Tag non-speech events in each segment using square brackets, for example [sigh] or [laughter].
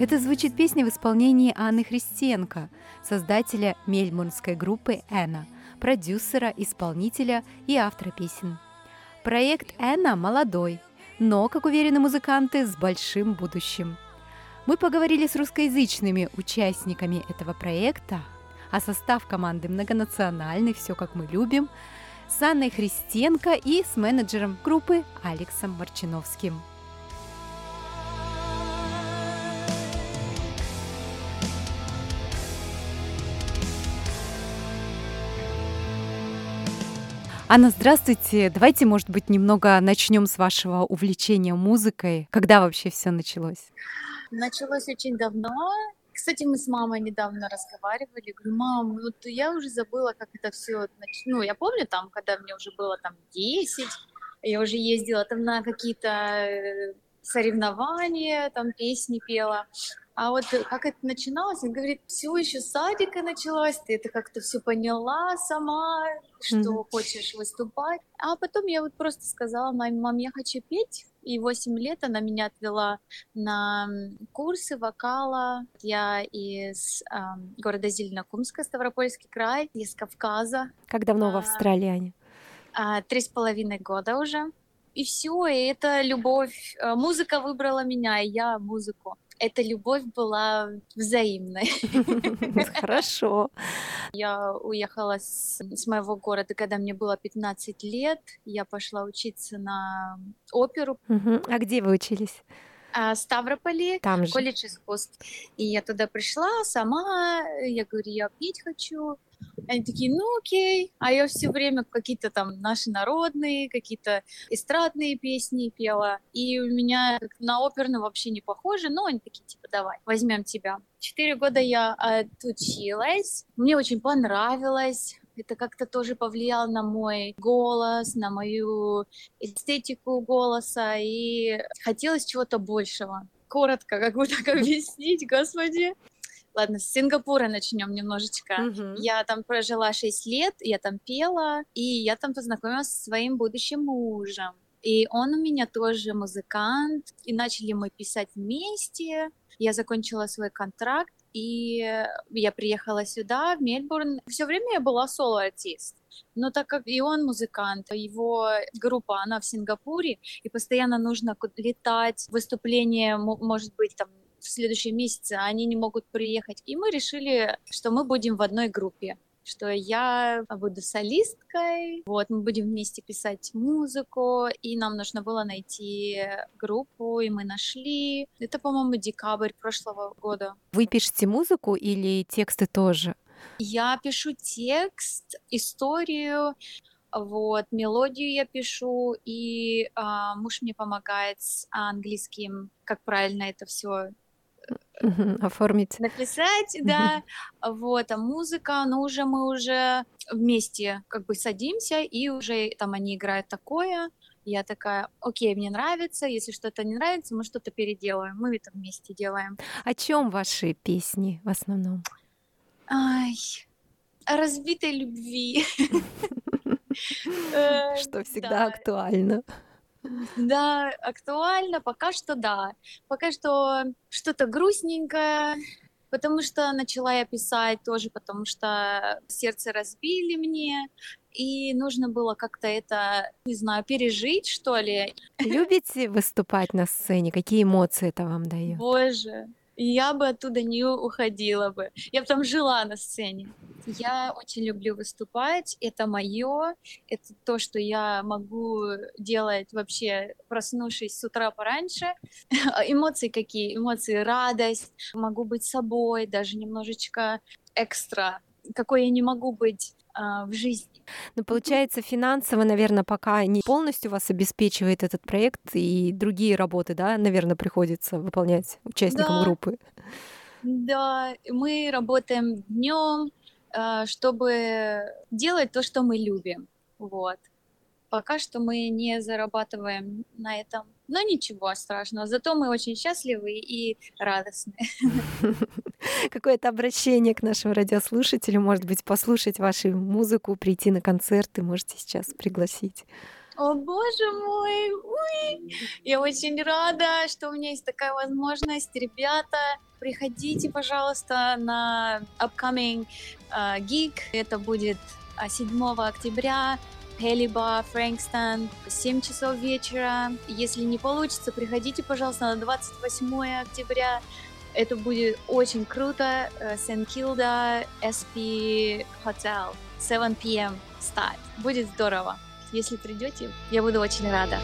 Это звучит песня в исполнении Анны Христенко, создателя мельбурнской группы «Эна», продюсера, исполнителя и автора песен. Проект «Эна» молодой, но, как уверены музыканты, с большим будущим. Мы поговорили с русскоязычными участниками этого проекта, а состав команды многонациональный, все как мы любим, с Анной Христенко и с менеджером группы Алексом Марчиновским. Анна, здравствуйте. Давайте, может быть, немного начнем с вашего увлечения музыкой. Когда вообще все началось? Началось очень давно. Кстати, мы с мамой недавно разговаривали. Говорю, мам, вот я уже забыла, как это все... Ну, я помню там, когда мне уже было там 10, я уже ездила там на какие-то э, соревнования, там песни пела. А вот э, как это начиналось, он говорит, все еще с садика началось, ты это как-то все поняла сама, что Мгм. хочешь выступать. А потом я вот просто сказала маме, мам, я хочу петь. И 8 лет она меня отвела на курсы вокала. Я из ам, города Зеленокумска, Ставропольский край, из Кавказа. Как давно в А, Австралии, Аня? А, Три с половиной года уже. И все, и это любовь. э, Музыка выбрала меня, и я музыку. Эта любовь была взаимной. [laughs] Хорошо. Я уехала с, с моего города, когда мне было 15 лет. Я пошла учиться на оперу Мгм. А где вы учились? а, Ставрополе, Там же. колледж искусств. И я туда пришла сама, я говорю, я петь хочу. Они такие, ну окей. А я все время какие-то там наши народные, какие-то эстрадные песни пела. И у меня на оперную вообще не похоже, но они такие, типа, давай, возьмем тебя. Четыре года я отучилась, мне очень понравилось. Это как-то тоже повлияло на мой голос, на мою эстетику голоса, и хотелось чего-то большего. Коротко, как бы так [laughs] объяснить, господи. Ладно, с Сингапура начнем немножечко. Мгм. Я там прожила 6 лет, я там пела, и я там познакомилась со своим будущим мужем. И он у меня тоже музыкант, и начали мы писать вместе. Я закончила свой контракт, и я приехала сюда, в Мельбурн. Все время я была соло-артист. Но так как и он музыкант, его группа, она в Сингапуре, и постоянно нужно летать, выступление, мо- может быть, там в следующем месяце, а они не могут приехать. И мы решили, что мы будем в одной группе что я буду солисткой, вот, мы будем вместе писать музыку, и нам нужно было найти группу, и мы нашли. Это, по-моему, декабрь прошлого года. Вы пишете музыку или тексты тоже? Я пишу текст, историю, вот, мелодию я пишу, и а, муж мне помогает с английским, как правильно это все. Оформить. написать, да, вот, а музыка, ну, уже мы уже вместе как бы садимся, и уже там они играют такое, я такая, окей, мне нравится, если что-то не нравится, мы что-то переделаем, мы это вместе делаем. О чем ваши песни в основном? Ай, о разбитой любви. [laughs] Э, Что всегда да. актуально. Да, актуально, пока что да. Пока что что-то грустненькое, потому что начала я писать тоже, потому что сердце разбили мне, и нужно было как-то это, не знаю, пережить, что ли. Любите выступать на сцене? Какие эмоции это вам дает? Боже, я бы оттуда не уходила бы. Я бы там жила на сцене. Я очень люблю выступать. Это мое. Это то, что я могу делать вообще, проснувшись с утра пораньше. [laughs] Эмоции какие? Эмоции радость. Могу быть собой, даже немножечко экстра. Какой я не могу быть в жизни. Ну, получается, финансово, наверное, пока не полностью вас обеспечивает этот проект, и другие работы, да, наверное, приходится выполнять участникам Да. группы. Да, мы работаем днем, э, чтобы делать то, что мы любим. Вот. Пока что мы не зарабатываем на этом, но ничего страшного. Зато мы очень счастливы и радостны. [laughs] Какое-то обращение к нашим радиослушателям, может быть, послушать вашу музыку, прийти на концерты, можете сейчас пригласить. О, боже мой! Ой! Я очень рада, что у меня есть такая возможность. Ребята, приходите, пожалуйста, на upcoming uh, gig. Это будет 7 октября Хелиба, Фрэнкстон, 7 часов вечера. Если не получится, приходите, пожалуйста, на 28 октября. Это будет очень круто. Сен-Килда, SP Hotel, 7 p.m. start. Будет здорово. Если придете, я буду очень рада.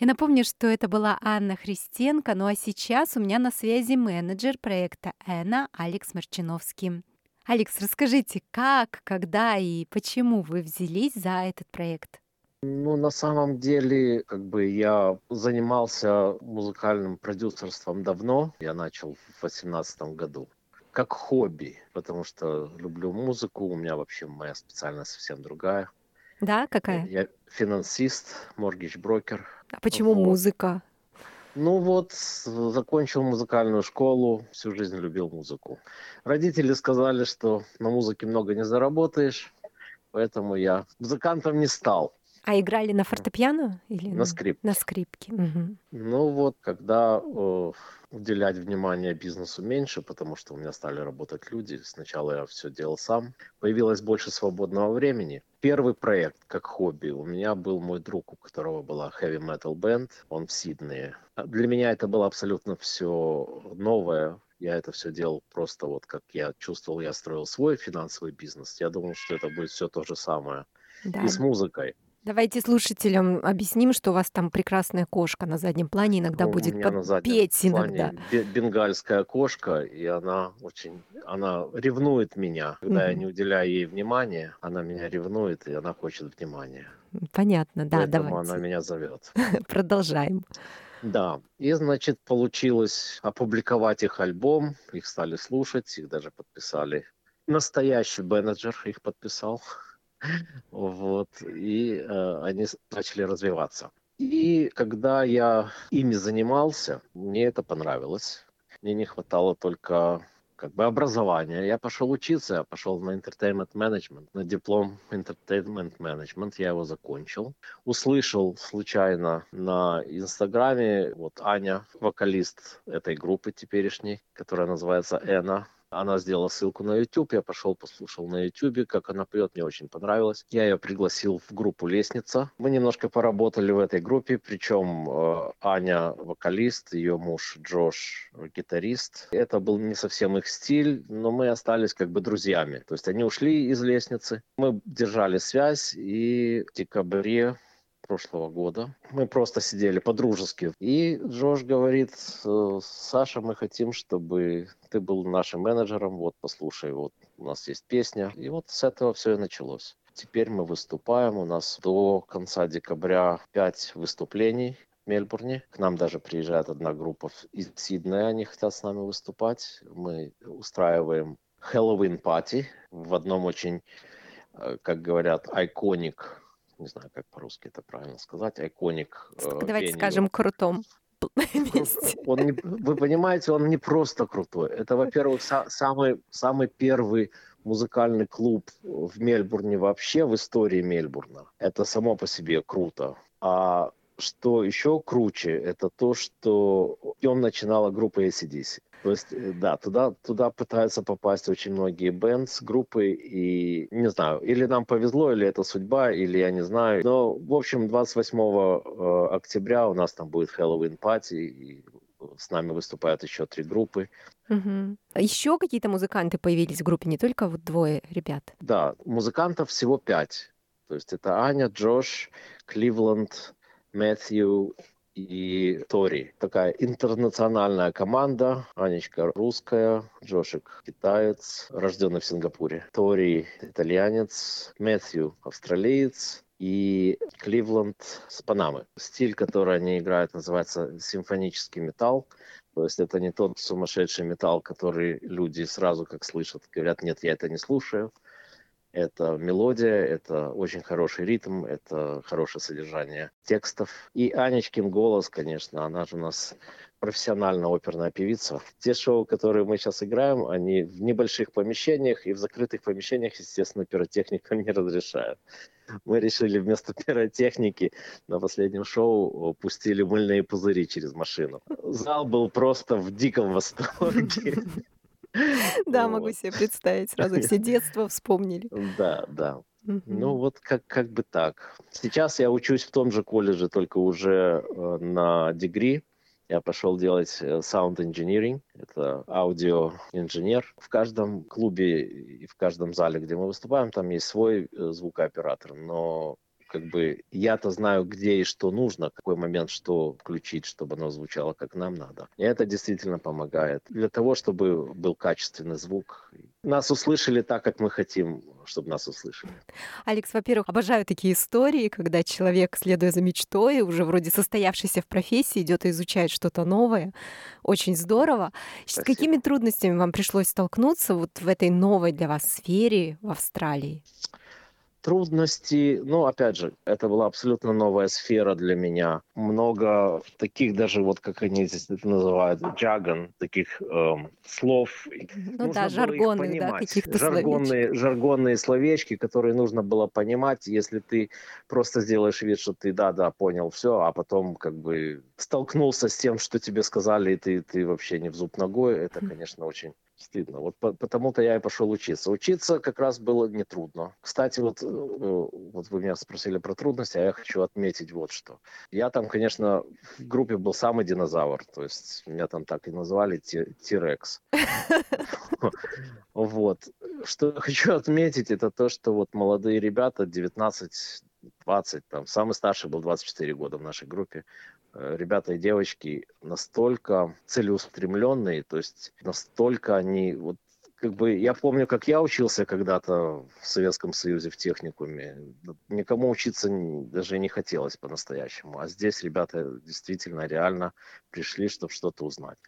Я напомню, что это была Анна Христенко, ну а сейчас у меня на связи менеджер проекта «Эна» Алекс Марчиновский. Алекс, расскажите, как, когда и почему вы взялись за этот проект? Ну, на самом деле, как бы я занимался музыкальным продюсерством давно. Я начал в 2018 году как хобби, потому что люблю музыку. У меня вообще моя специальность совсем другая. Да, какая? Я финансист, моргидж-брокер. А почему Вот. музыка? Ну вот, закончил музыкальную школу, всю жизнь любил музыку. Родители сказали, что на музыке много не заработаешь, поэтому я музыкантом не стал, А играли на фортепиано или на скрип. на скрипке? Мгм. Ну вот, когда э, уделять внимание бизнесу меньше, потому что у меня стали работать люди, сначала я все делал сам, появилось больше свободного времени. Первый проект как хобби у меня был мой друг, у которого была heavy metal band, он в Сиднее. Для меня это было абсолютно все новое. Я это все делал просто вот как я чувствовал, я строил свой финансовый бизнес. Я думал, что это будет все то же самое. Да. И с музыкой. Давайте слушателям объясним, что у вас там прекрасная кошка на заднем плане иногда Ну, будет петь иногда. бенгальская кошка, и она очень, она ревнует меня. Когда я Мгм. не уделяю ей внимания, она меня ревнует, и она хочет внимания. Понятно, да, Поэтому давайте. она меня зовет. [laughs] Продолжаем. Да, и, значит, получилось опубликовать их альбом, их стали слушать, их даже подписали. Настоящий менеджер их подписал. Вот, и э, они начали развиваться. И когда я ими занимался, мне это понравилось. Мне не хватало только как бы образования. Я пошел учиться, я пошел на entertainment management, на диплом entertainment management, я его закончил. Услышал случайно на Инстаграме, вот Аня, вокалист этой группы теперешней, которая называется Эна, она сделала ссылку на YouTube, я пошел послушал на YouTube, как она поет, мне очень понравилось. Я ее пригласил в группу «Лестница». Мы немножко поработали в этой группе, причем э, Аня вокалист, ее муж Джош гитарист. Это был не совсем их стиль, но мы остались как бы друзьями. То есть они ушли из «Лестницы», мы держали связь, и в декабре прошлого года. Мы просто сидели по-дружески. И Джош говорит, «Э, Саша, мы хотим, чтобы ты был нашим менеджером. Вот, послушай, вот у нас есть песня. И вот с этого все и началось. Теперь мы выступаем. У нас до конца декабря пять выступлений в Мельбурне. К нам даже приезжает одна группа из Сиднея. Они хотят с нами выступать. Мы устраиваем Хэллоуин пати в одном очень, э, как говорят, iconic не знаю, как по-русски это правильно сказать, iconic. э, Давайте venue. скажем крутом [laughs] месте. Он не- вы понимаете, он не просто крутой. Это, во-первых, са- самый, самый первый музыкальный клуб в Мельбурне вообще, в истории Мельбурна. Это само по себе круто. А что еще круче, это то, что он начинала группа ACDC. То есть, э, да, туда, туда пытаются попасть очень многие bands, группы, и не знаю, или нам повезло, или это судьба, или я не знаю. Но, в общем, 28 э, октября у нас там будет Halloween party, и с нами выступают еще три группы. Угу. Еще какие-то музыканты появились в группе, не только вот двое ребят? Да, музыкантов всего пять. То есть это Аня, Джош, Кливленд, Мэтью и Тори. Такая интернациональная команда. Анечка русская, Джошик китаец, рожденный в Сингапуре. Тори итальянец, Мэтью австралиец, и Кливленд с Панамы. Стиль, который они играют, называется симфонический металл. То есть это не тот сумасшедший металл, который люди сразу как слышат, говорят, нет, я это не слушаю. Это мелодия, это очень хороший ритм, это хорошее содержание текстов. И Анечкин голос, конечно, она же у нас профессиональная оперная певица. Те шоу, которые мы сейчас играем, они в небольших помещениях, и в закрытых помещениях, естественно, пиротехнику [laughs] не разрешают. Мы решили вместо пиротехники на последнем шоу пустили мыльные пузыри через машину. Зал был просто в диком восторге. [laughs] [laughs] Да, могу себе представить. Сразу все [laughs] детство вспомнили. Да, да. Ну вот как, как бы так. Сейчас я учусь в том же колледже, только уже э, на дегри. Я пошел делать э, sound engineering, это аудиоинженер. В каждом клубе и в каждом зале, где мы выступаем, там есть свой э, звукооператор, но как бы я-то знаю, где и что нужно, какой момент что включить, чтобы оно звучало как нам надо. И это действительно помогает. Для того, чтобы был качественный звук. Нас услышали так, как мы хотим, чтобы нас услышали. Алекс, во-первых, обожаю такие истории, когда человек, следуя за мечтой, уже вроде состоявшийся в профессии, идет и изучает что-то новое. Очень здорово. Спасибо. С какими трудностями вам пришлось столкнуться вот в этой новой для вас сфере в Австралии? Трудности, ну, опять же, это была абсолютно новая сфера для меня. Много таких даже, вот как они здесь это называют, джаган, таких эм, слов. Ну нужно да, жаргоны, да, каких-то жаргонные, словечки. жаргонные словечки, которые нужно было понимать, если ты просто сделаешь вид, что ты, да-да, понял все, а потом как бы столкнулся с тем, что тебе сказали, и ты, ты вообще не в зуб ногой, это, конечно, очень стыдно. Вот потому-то я и пошел учиться. Учиться как раз было нетрудно. Кстати, вот, э, вот вы меня спросили про трудности, а я хочу отметить вот что. Я там, конечно, в группе был самый динозавр, то есть меня там так и назвали Тирекс. [laughs] Вот. Что хочу отметить, это то, что вот молодые ребята, 19 20, там, самый старший был 24 года в нашей группе. Э, ребята и девочки настолько целеустремленные, то есть настолько они вот как бы я помню, как я учился когда-то в Советском Союзе в техникуме. Никому учиться даже не хотелось по-настоящему. А здесь ребята действительно реально пришли, чтобы что-то узнать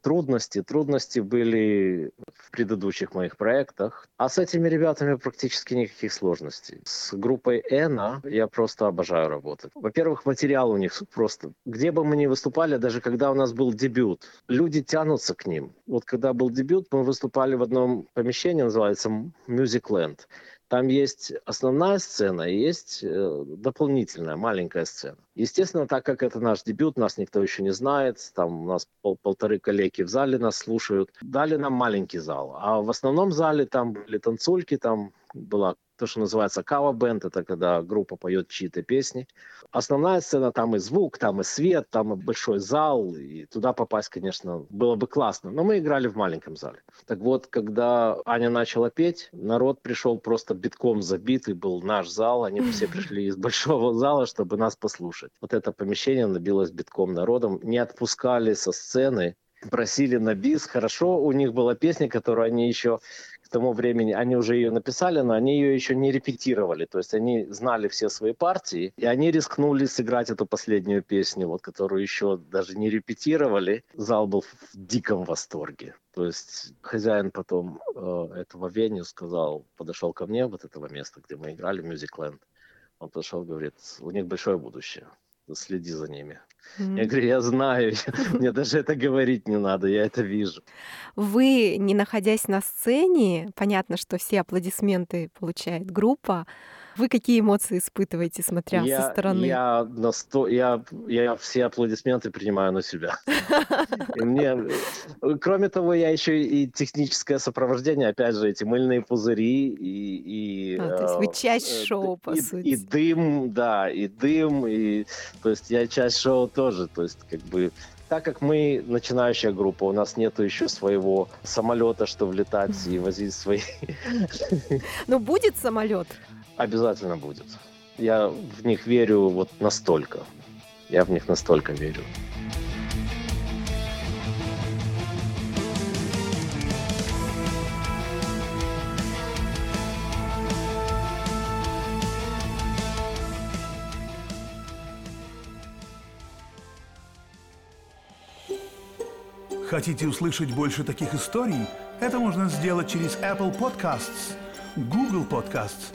трудности. Трудности были в предыдущих моих проектах. А с этими ребятами практически никаких сложностей. С группой Эна я просто обожаю работать. Во-первых, материал у них просто... Где бы мы ни выступали, даже когда у нас был дебют, люди тянутся к ним. Вот когда был дебют, мы выступали в одном помещении, называется Music Land. Там есть основная сцена есть э, дополнительная маленькая сцена. Естественно, так как это наш дебют, нас никто еще не знает, там у нас пол полторы коллеги в зале нас слушают, дали нам маленький зал. А в основном зале там были танцульки, там была то, что называется кава-бенд, это когда группа поет чьи-то песни. Основная сцена, там и звук, там и свет, там и большой зал, и туда попасть, конечно, было бы классно. Но мы играли в маленьком зале. Так вот, когда Аня начала петь, народ пришел просто битком забитый, был наш зал, они все [laughs] пришли из большого зала, чтобы нас послушать. Вот это помещение набилось битком народом, не отпускали со сцены, просили на бис. Хорошо, у них была песня, которую они еще тому времени они уже ее написали, но они ее еще не репетировали. То есть они знали все свои партии, и они рискнули сыграть эту последнюю песню, вот, которую еще даже не репетировали. Зал был в диком восторге. То есть хозяин потом э, этого веню сказал, подошел ко мне, вот этого места, где мы играли, Мюзикленд. Он подошел, говорит, у них большое будущее следи за ними. Mm-hmm. Я говорю, я знаю, [laughs] мне даже это говорить не надо, я это вижу. Вы, не находясь на сцене, понятно, что все аплодисменты получает группа, Вы какие эмоции испытываете, смотря я, со стороны? Я, насто... я, я все аплодисменты принимаю на себя. Мне, кроме того, я еще и техническое сопровождение, опять же, эти мыльные пузыри и... и а, то есть вы часть э, шоу, по и, сути. И дым, да, и дым, и... То есть я часть шоу тоже, то есть как бы так как мы начинающая группа, у нас нет еще своего самолета, что влетать и возить свои... Но будет самолет? Обязательно будет. Я в них верю вот настолько. Я в них настолько верю. Хотите услышать больше таких историй? Это можно сделать через Apple Podcasts, Google Podcasts,